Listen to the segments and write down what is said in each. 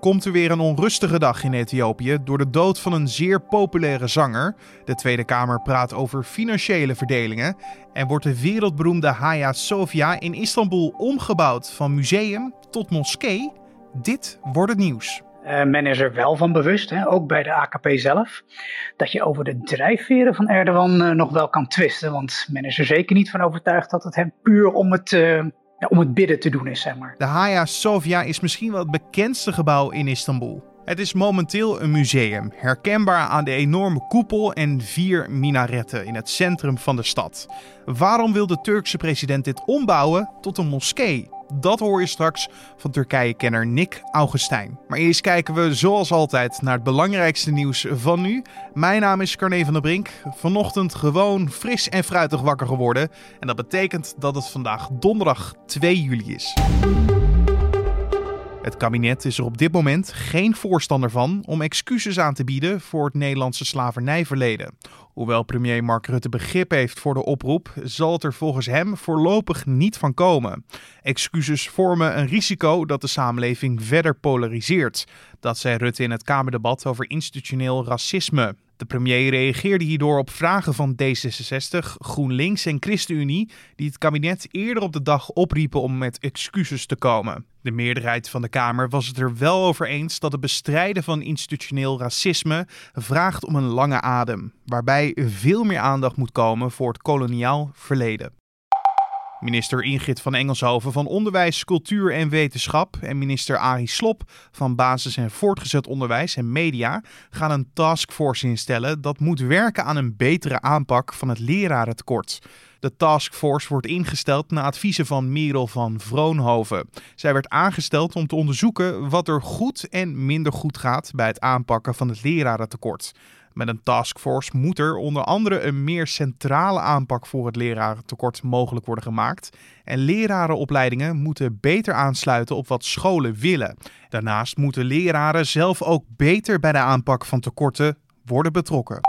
komt er weer een onrustige dag in Ethiopië door de dood van een zeer populaire zanger. De Tweede Kamer praat over financiële verdelingen. En wordt de wereldberoemde Hagia Sophia in Istanbul omgebouwd van museum tot moskee? Dit wordt het nieuws. Uh, men is er wel van bewust, hè, ook bij de AKP zelf, dat je over de drijfveren van Erdogan uh, nog wel kan twisten. Want men is er zeker niet van overtuigd dat het hem puur om het, uh, om het bidden te doen is, zeg maar. De Hagia Sophia is misschien wel het bekendste gebouw in Istanbul. Het is momenteel een museum, herkenbaar aan de enorme koepel en vier minaretten in het centrum van de stad. Waarom wil de Turkse president dit ombouwen tot een moskee? Dat hoor je straks van Turkije-kenner Nick Augustijn. Maar eerst kijken we zoals altijd naar het belangrijkste nieuws van nu. Mijn naam is Carne van der Brink. Vanochtend gewoon fris en fruitig wakker geworden. En dat betekent dat het vandaag donderdag 2 juli is. Het kabinet is er op dit moment geen voorstander van om excuses aan te bieden voor het Nederlandse slavernijverleden. Hoewel premier Mark Rutte begrip heeft voor de oproep, zal het er volgens hem voorlopig niet van komen. Excuses vormen een risico dat de samenleving verder polariseert. Dat zei Rutte in het Kamerdebat over institutioneel racisme. De premier reageerde hierdoor op vragen van D66, GroenLinks en ChristenUnie, die het kabinet eerder op de dag opriepen om met excuses te komen. De meerderheid van de Kamer was het er wel over eens dat het bestrijden van institutioneel racisme vraagt om een lange adem, waarbij veel meer aandacht moet komen voor het koloniaal verleden. Minister Ingrid van Engelshoven van Onderwijs, Cultuur en Wetenschap en minister Arie Slop van Basis- en Voortgezet Onderwijs en Media gaan een taskforce instellen dat moet werken aan een betere aanpak van het lerarentekort. De taskforce wordt ingesteld na adviezen van Merel van Vroonhoven. Zij werd aangesteld om te onderzoeken wat er goed en minder goed gaat bij het aanpakken van het lerarentekort. Met een taskforce moet er onder andere een meer centrale aanpak voor het lerarentekort mogelijk worden gemaakt. En lerarenopleidingen moeten beter aansluiten op wat scholen willen. Daarnaast moeten leraren zelf ook beter bij de aanpak van tekorten worden betrokken.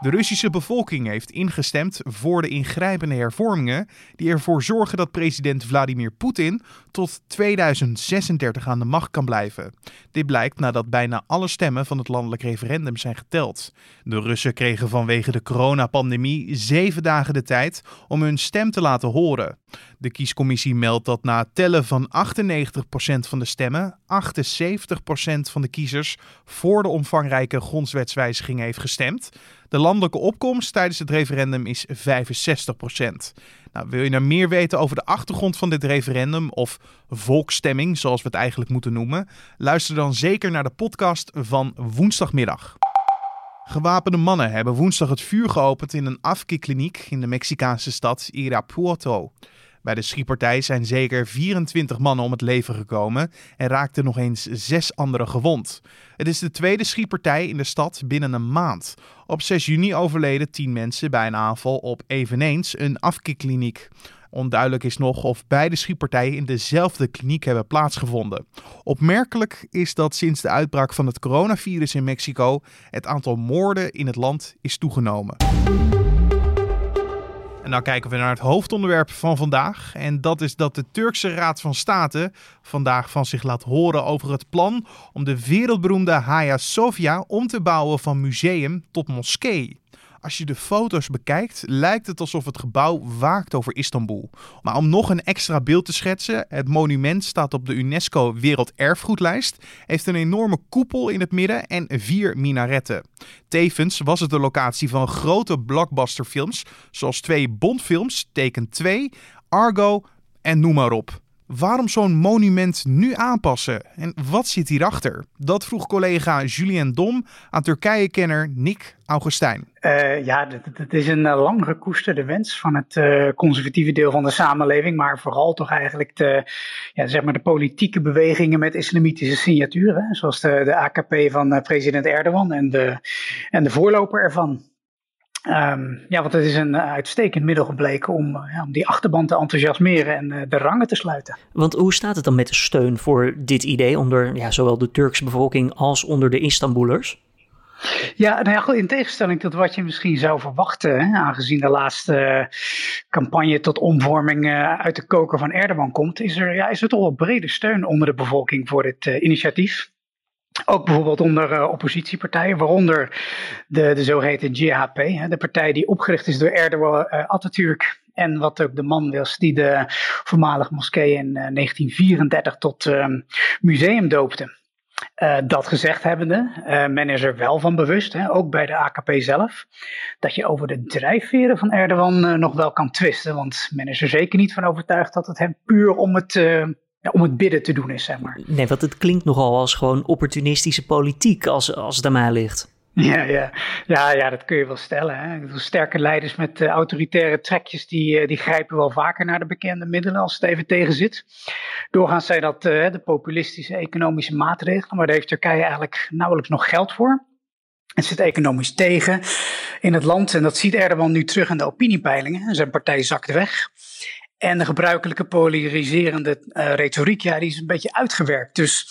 De Russische bevolking heeft ingestemd voor de ingrijpende hervormingen die ervoor zorgen dat president Vladimir Poetin tot 2036 aan de macht kan blijven. Dit blijkt nadat bijna alle stemmen van het landelijk referendum zijn geteld. De Russen kregen vanwege de coronapandemie zeven dagen de tijd om hun stem te laten horen. De kiescommissie meldt dat na tellen van 98% van de stemmen 78% van de kiezers voor de omvangrijke grondwetswijziging heeft gestemd. De landelijke opkomst tijdens het referendum is 65%. Nou, wil je nou meer weten over de achtergrond van dit referendum of volksstemming, zoals we het eigenlijk moeten noemen? Luister dan zeker naar de podcast van woensdagmiddag. Gewapende mannen hebben woensdag het vuur geopend in een afkikliniek in de Mexicaanse stad Irapuato. Bij de schietpartij zijn zeker 24 mannen om het leven gekomen en raakten nog eens zes anderen gewond. Het is de tweede schietpartij in de stad binnen een maand. Op 6 juni overleden 10 mensen bij een aanval op eveneens een afkikkliniek. Onduidelijk is nog of beide schietpartijen in dezelfde kliniek hebben plaatsgevonden. Opmerkelijk is dat sinds de uitbraak van het coronavirus in Mexico het aantal moorden in het land is toegenomen. En dan kijken we naar het hoofdonderwerp van vandaag. En dat is dat de Turkse Raad van State vandaag van zich laat horen over het plan om de wereldberoemde Hagia Sophia om te bouwen van museum tot moskee. Als je de foto's bekijkt, lijkt het alsof het gebouw waakt over Istanbul. Maar om nog een extra beeld te schetsen, het monument staat op de UNESCO Werelderfgoedlijst, heeft een enorme koepel in het midden en vier minaretten. Tevens was het de locatie van grote blockbusterfilms, zoals twee Bondfilms, Teken 2, Argo en noem maar op. Waarom zo'n monument nu aanpassen? En wat zit hierachter? Dat vroeg collega Julien Dom aan Turkije-kenner Nick Augustijn. Uh, ja, het is een uh, lang gekoesterde wens van het uh, conservatieve deel van de samenleving, maar vooral toch eigenlijk de, ja, zeg maar de politieke bewegingen met islamitische signaturen, zoals de, de AKP van president Erdogan en de, en de voorloper ervan. Um, ja, want het is een uitstekend middel gebleken om, uh, ja, om die achterban te enthousiasmeren en uh, de rangen te sluiten. Want hoe staat het dan met de steun voor dit idee onder ja, zowel de Turkse bevolking als onder de Istanbulers? Ja, nou ja, in tegenstelling tot wat je misschien zou verwachten, hè, aangezien de laatste campagne tot omvorming uit de koker van Erdogan komt, is er, ja, is er toch wel brede steun onder de bevolking voor dit initiatief. Ook bijvoorbeeld onder oppositiepartijen, waaronder de, de zogeheten GHP, de partij die opgericht is door Erdogan uh, Atatürk en wat ook de man was die de voormalige moskee in 1934 tot ehm, museum doopte. Dat gezegd hebbende, uh, men is er wel van bewust, hè, ook bij de AKP zelf, dat je over de drijfveren van Erdogan nog wel kan twisten. Want men is er zeker niet van overtuigd dat het hem puur om het, ja, om het bidden te doen is, zeg maar. Nee, want het klinkt nogal als gewoon opportunistische politiek als, als het aan mij ligt. Ja, ja. Ja, ja, dat kun je wel stellen. Hè. Sterke leiders met uh, autoritaire trekjes, die, uh, die grijpen wel vaker naar de bekende middelen als het even tegen zit. Doorgaans zijn dat uh, de populistische economische maatregelen, maar daar heeft Turkije eigenlijk nauwelijks nog geld voor. Het zit economisch tegen in het land en dat ziet Erdogan nu terug in de opiniepeilingen. Zijn partij zakt weg. En de gebruikelijke polariserende uh, retoriek, ja, die is een beetje uitgewerkt. Dus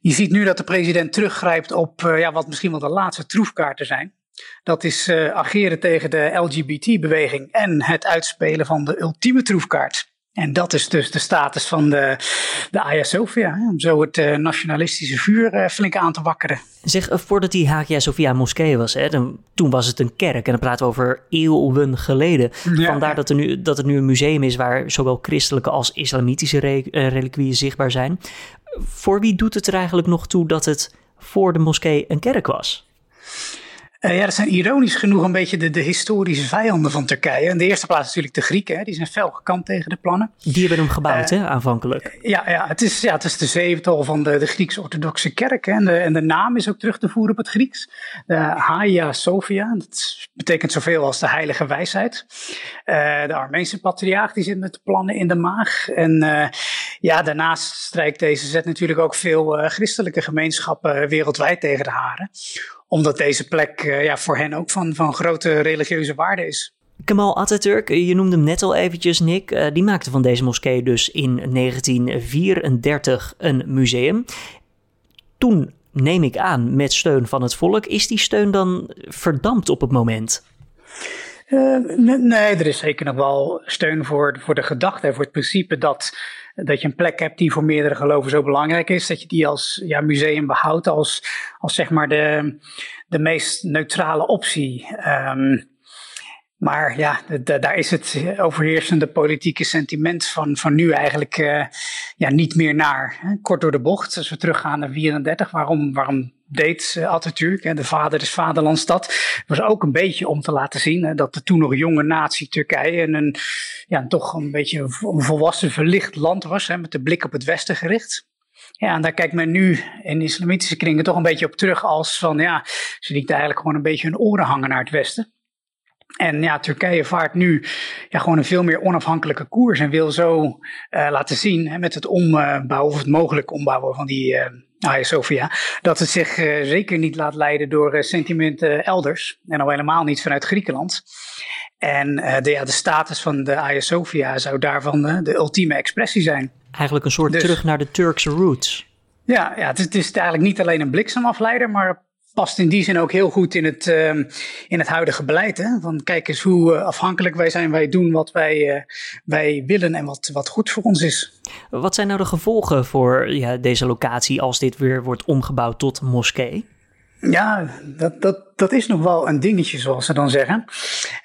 je ziet nu dat de president teruggrijpt op uh, ja, wat misschien wel de laatste troefkaarten zijn. Dat is uh, ageren tegen de LGBT-beweging en het uitspelen van de ultieme troefkaart. En dat is dus de status van de, de Hagia Sophia, om zo het uh, nationalistische vuur uh, flink aan te wakkeren. Zeg, voordat die Hagia Sophia moskee was, hè, dan, toen was het een kerk. En dan praten we over eeuwen geleden. Ja, Vandaar ja. Dat, er nu, dat het nu een museum is waar zowel christelijke als islamitische re reliquieën zichtbaar zijn. Voor wie doet het er eigenlijk nog toe dat het voor de moskee een kerk was? Uh, ja, dat zijn ironisch genoeg een beetje de, de historische vijanden van Turkije. In de eerste plaats natuurlijk de Grieken, hè, die zijn fel gekant tegen de plannen. Die hebben hem gebouwd, uh, hè, aanvankelijk. Ja, ja, het is, ja, het is de zevental van de, de Grieks-orthodoxe kerk. Hè, en, de, en de naam is ook terug te voeren op het Grieks. De Hagia Sophia, dat betekent zoveel als de heilige wijsheid. Uh, de Armeense patriarch, die zit met de plannen in de maag. En ja, daarnaast strijkt deze zet natuurlijk ook veel christelijke gemeenschappen wereldwijd tegen de haren omdat deze plek uh, ja, voor hen ook van, van grote religieuze waarde is. Kemal Atatürk, je noemde hem net al eventjes, Nick. Uh, die maakte van deze moskee dus in 1934 een museum. Toen, neem ik aan, met steun van het volk. Is die steun dan verdampt op het moment? Uh, nee, er is zeker nog wel steun voor, voor de gedachte, voor het principe dat dat je een plek hebt die voor meerdere geloven zo belangrijk is, dat je die als ja, museum behoudt als, als zeg maar de, de meest neutrale optie. Um, maar ja, daar is het overheersende politieke sentiment van, van nu eigenlijk uh, ja, niet meer naar. Kort door de bocht, als we teruggaan naar 34, waarom, waarom deed Atatürk, hè, de vader des vaderlands dat, was ook een beetje om te laten zien dat de toen nog jonge natie Turkije een, ja, toch een beetje een volwassen verlicht land was, met de blik op het westen gericht. Ja, en daar kijkt men nu in islamitische kringen toch een beetje op terug als van ja, ze lieten eigenlijk gewoon een beetje hun oren hangen naar het westen. En ja, Turkije vaart nu ja, gewoon een veel meer onafhankelijke koers en wil zo uh, laten zien hè, met het ombouwen of het mogelijk ombouwen van die uh, Hagia Sophia, dat het zich uh, zeker niet laat leiden door sentimenten elders en al helemaal niet vanuit Griekenland. En de, ja, de status van de Hagia Sophia zou daarvan de ultieme expressie zijn. Eigenlijk een soort dus, terug naar de Turkse roots. Ja, ja het, is, het is eigenlijk niet alleen een bliksemafleider, maar past in die zin ook heel goed in het, uh, in het huidige beleid. Hè? Van kijk eens hoe uh, afhankelijk wij zijn. Wij doen wat wij, uh, wij willen en wat, wat goed voor ons is. Wat zijn nou de gevolgen voor ja, deze locatie als dit weer wordt omgebouwd tot moskee? Ja, dat, dat, dat is nog wel een dingetje, zoals ze dan zeggen.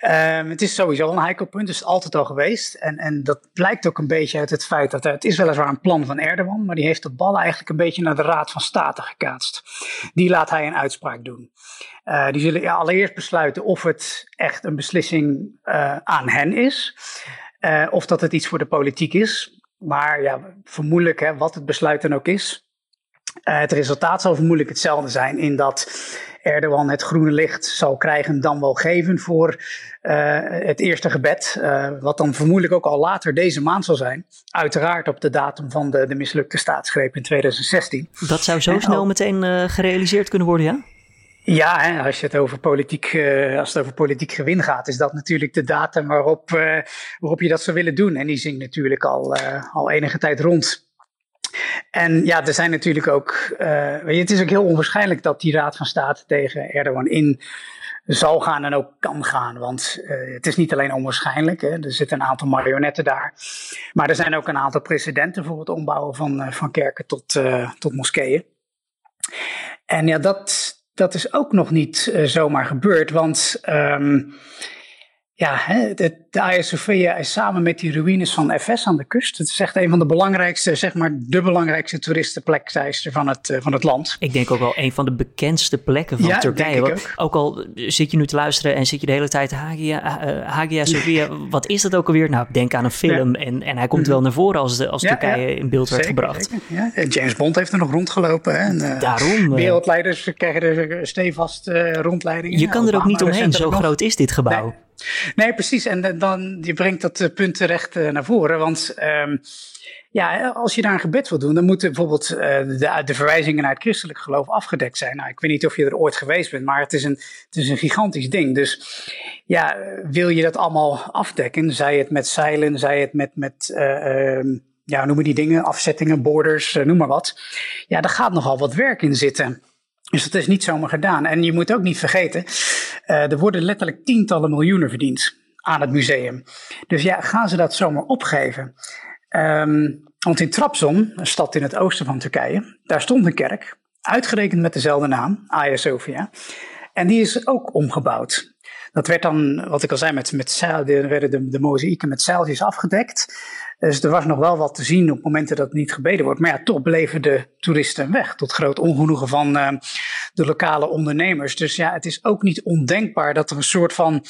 Um, het is sowieso een heikel punt, is altijd al geweest. En, en dat blijkt ook een beetje uit het feit dat het is weliswaar een plan van Erdogan, maar die heeft de bal eigenlijk een beetje naar de Raad van State gekaatst. Die laat hij een uitspraak doen. Uh, die zullen ja, allereerst besluiten of het echt een beslissing uh, aan hen is, uh, of dat het iets voor de politiek is. Maar ja, vermoedelijk, hè, wat het besluit dan ook is, het resultaat zal vermoedelijk hetzelfde zijn in dat Erdogan het groene licht zal krijgen dan wel geven voor uh, het eerste gebed. Uh, wat dan vermoedelijk ook al later deze maand zal zijn. Uiteraard op de datum van de, de mislukte staatsgreep in 2016. Dat zou zo snel meteen gerealiseerd kunnen worden, ja? Ja, hè, als, je het over politiek, uh, als het over politiek gewin gaat, is dat natuurlijk de datum waarop, uh, waarop je dat zou willen doen. En die zingt natuurlijk al, uh, al enige tijd rond. En ja, er zijn natuurlijk ook. Uh, weet je, het is ook heel onwaarschijnlijk dat die Raad van State tegen Erdogan in zal gaan en ook kan gaan. Want uh, het is niet alleen onwaarschijnlijk, hè, er zitten een aantal marionetten daar. Maar er zijn ook een aantal precedenten voor het ombouwen van, uh, van kerken tot, tot moskeeën. En ja, dat, dat is ook nog niet zomaar gebeurd, want um, ja, de, de Hagia Sophia is samen met die ruïnes van Efes aan de kust. Het is echt een van de belangrijkste, zeg maar de belangrijkste toeristenplekzeister van het, eh, van het land. Ik denk ook wel een van de bekendste plekken van Turkije. Ook. ook. al zit je nu te luisteren en zit je de hele tijd Hagia, uh, Hagia Sophia, wat is dat ook alweer? Nou, denk aan een film en, en hij komt mhm. wel naar voren als, de, als Turkije in beeld werd gebracht. En James Bond heeft er nog rondgelopen. En, uh, Daarom. Wereldleiders krijgen er stevast rondleidingen. Je kan er ook niet omheen, zo groot is dit gebouw. Nee, precies. En dan, je brengt dat eh, punt terecht uh, naar voren. Want um, ja, als je daar een gebed wil doen, dan moeten bijvoorbeeld de, de, verwijzingen naar het christelijk geloof afgedekt zijn. Nou, ik weet niet of je er ooit geweest bent, maar het is een, het is een gigantisch ding. Dus ja, wil je dat allemaal afdekken? Zij het met zeilen, zij het met, met uh, ja, noemen die dingen, afzettingen, borders, noem maar wat. Ja, daar gaat nogal wat werk in zitten. Dus dat is niet zomaar gedaan. En je moet ook niet vergeten, uh, er worden letterlijk tientallen miljoenen verdiend aan het museum. Dus ja, gaan ze dat zomaar opgeven? Um, want in Trabzon, een stad in het oosten van Turkije, daar stond een kerk, uitgerekend met dezelfde naam, Hagia Sophia. En die is ook omgebouwd. Dat werd dan, wat ik al zei, met, met zeil, werden de, de mozaïeken met zeiltjes afgedekt. Dus er was nog wel wat te zien op momenten dat het niet gebeden wordt. Maar ja, toch bleven de toeristen weg. Tot groot ongenoegen van uh, de lokale ondernemers. Dus ja, het is ook niet ondenkbaar dat er een soort van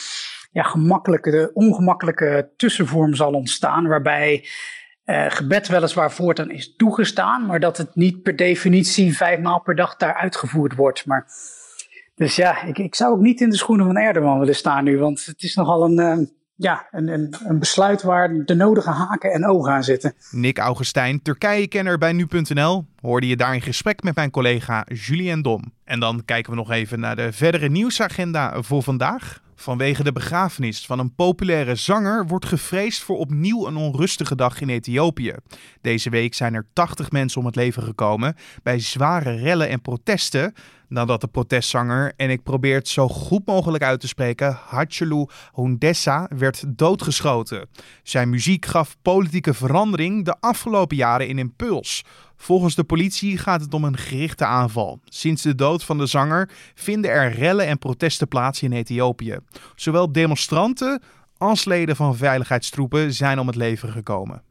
ja, gemakkelijke, ongemakkelijke tussenvorm zal ontstaan. Waarbij uh, gebed weliswaar voortaan is toegestaan. Maar dat het niet per definitie vijf maal per dag daar uitgevoerd wordt. Maar dus ja, ik, ik zou ook niet in de schoenen van Erdogan willen staan nu. Want het is nogal een, uh, ja, een, een, besluit waar de nodige haken en ogen aan zitten. Nick Augustijn, Turkije-kenner bij nu.nl, hoorde je daar in gesprek met mijn collega Julien Dom. En dan kijken we nog even naar de verdere nieuwsagenda voor vandaag. Vanwege de begrafenis van een populaire zanger wordt gevreesd voor opnieuw een onrustige dag in Ethiopië. Deze week zijn er 80 mensen om het leven gekomen bij zware rellen en protesten nadat de protestzanger, en ik probeer het zo goed mogelijk uit te spreken, Hachelu Hundessa werd doodgeschoten. Zijn muziek gaf politieke verandering de afgelopen jaren in impuls. Volgens de politie gaat het om een gerichte aanval. Sinds de dood van de zanger vinden er rellen en protesten plaats in Ethiopië. Zowel demonstranten als leden van veiligheidstroepen zijn om het leven gekomen.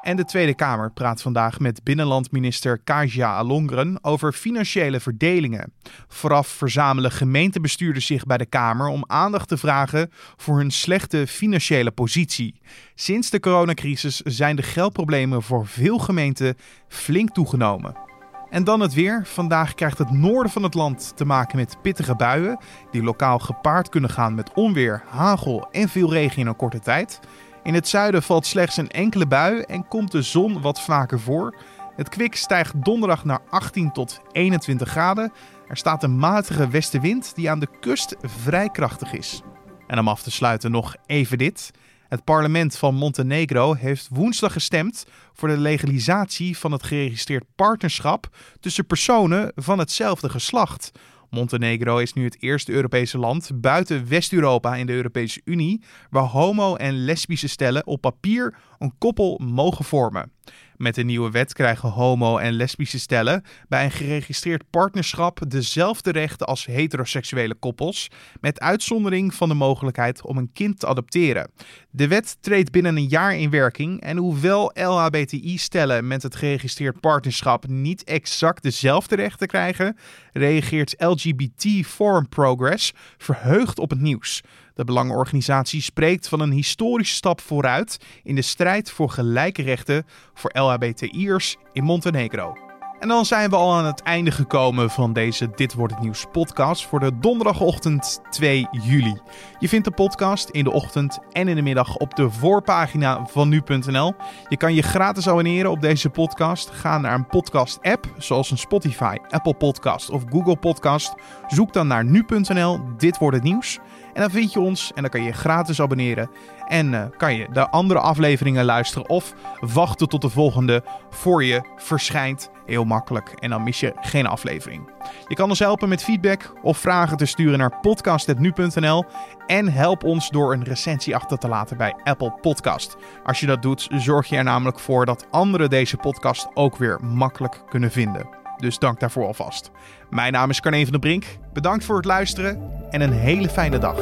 En de Tweede Kamer praat vandaag met binnenlandminister Kaja Alongren over financiële verdelingen. Vooraf verzamelen gemeentebestuurders zich bij de Kamer om aandacht te vragen voor hun slechte financiële positie. Sinds de coronacrisis zijn de geldproblemen voor veel gemeenten flink toegenomen. En dan het weer. Vandaag krijgt het noorden van het land te maken met pittige buien, die lokaal gepaard kunnen gaan met onweer, hagel en veel regen in een korte tijd. In het zuiden valt slechts een enkele bui en komt de zon wat vaker voor. Het kwik stijgt donderdag naar 18 tot 21 graden. Er staat een matige westenwind die aan de kust vrij krachtig is. En om af te sluiten nog even dit. Het parlement van Montenegro heeft woensdag gestemd voor de legalisatie van het geregistreerd partnerschap tussen personen van hetzelfde geslacht. Montenegro is nu het eerste Europese land buiten West-Europa in de Europese Unie waar homo- en lesbische stellen op papier een koppel mogen vormen. Met de nieuwe wet krijgen homo- en lesbische stellen bij een geregistreerd partnerschap dezelfde rechten als heteroseksuele koppels, met uitzondering van de mogelijkheid om een kind te adopteren. De wet treedt binnen een jaar in werking en hoewel LHBTI-stellen met het geregistreerd partnerschap niet exact dezelfde rechten krijgen, reageert LGBT Forum Progress verheugd op het nieuws. De Belangenorganisatie spreekt van een historische stap vooruit in de strijd voor gelijke rechten voor LHBTI'ers in Montenegro. En dan zijn we al aan het einde gekomen van deze Dit wordt het nieuws podcast voor de donderdagochtend 2 juli. Je vindt de podcast in de ochtend en in de middag op de voorpagina van nu.nl. Je kan je gratis abonneren op deze podcast. Ga naar een podcast app zoals een Spotify, Apple Podcast of Google Podcast. Zoek dan naar nu.nl Dit wordt het nieuws. En dan vind je ons en dan kan je gratis abonneren. En uh, kan je de andere afleveringen luisteren of wachten tot de volgende voor je verschijnt. Heel makkelijk. En dan mis je geen aflevering. Je kan ons helpen met feedback of vragen te sturen naar podcast.nu.nl. En help ons door een recensie achter te laten bij Apple Podcast. Als je dat doet, zorg je er namelijk voor dat anderen deze podcast ook weer makkelijk kunnen vinden. Dus dank daarvoor alvast. Mijn naam is Carne van der Brink. Bedankt voor het luisteren en een hele fijne dag.